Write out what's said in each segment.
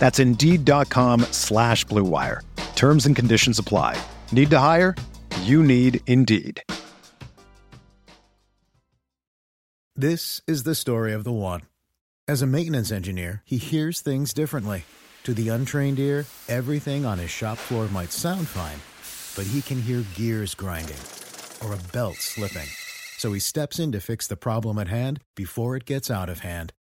That's Indeed.com slash BlueWire. Terms and conditions apply. Need to hire? You need Indeed. This is the story of the one. As a maintenance engineer, he hears things differently. To the untrained ear, everything on his shop floor might sound fine, but he can hear gears grinding or a belt slipping. So he steps in to fix the problem at hand before it gets out of hand.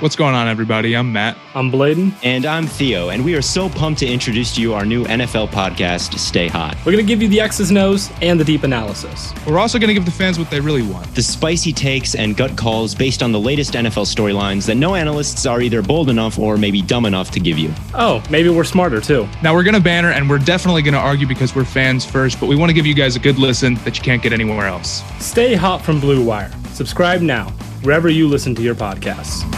What's going on, everybody? I'm Matt. I'm Bladen. And I'm Theo, and we are so pumped to introduce to you our new NFL podcast, Stay Hot. We're going to give you the X's and O's and the deep analysis. We're also going to give the fans what they really want the spicy takes and gut calls based on the latest NFL storylines that no analysts are either bold enough or maybe dumb enough to give you. Oh, maybe we're smarter too. Now, we're going to banner and we're definitely going to argue because we're fans first, but we want to give you guys a good listen that you can't get anywhere else. Stay hot from Blue Wire. Subscribe now, wherever you listen to your podcasts.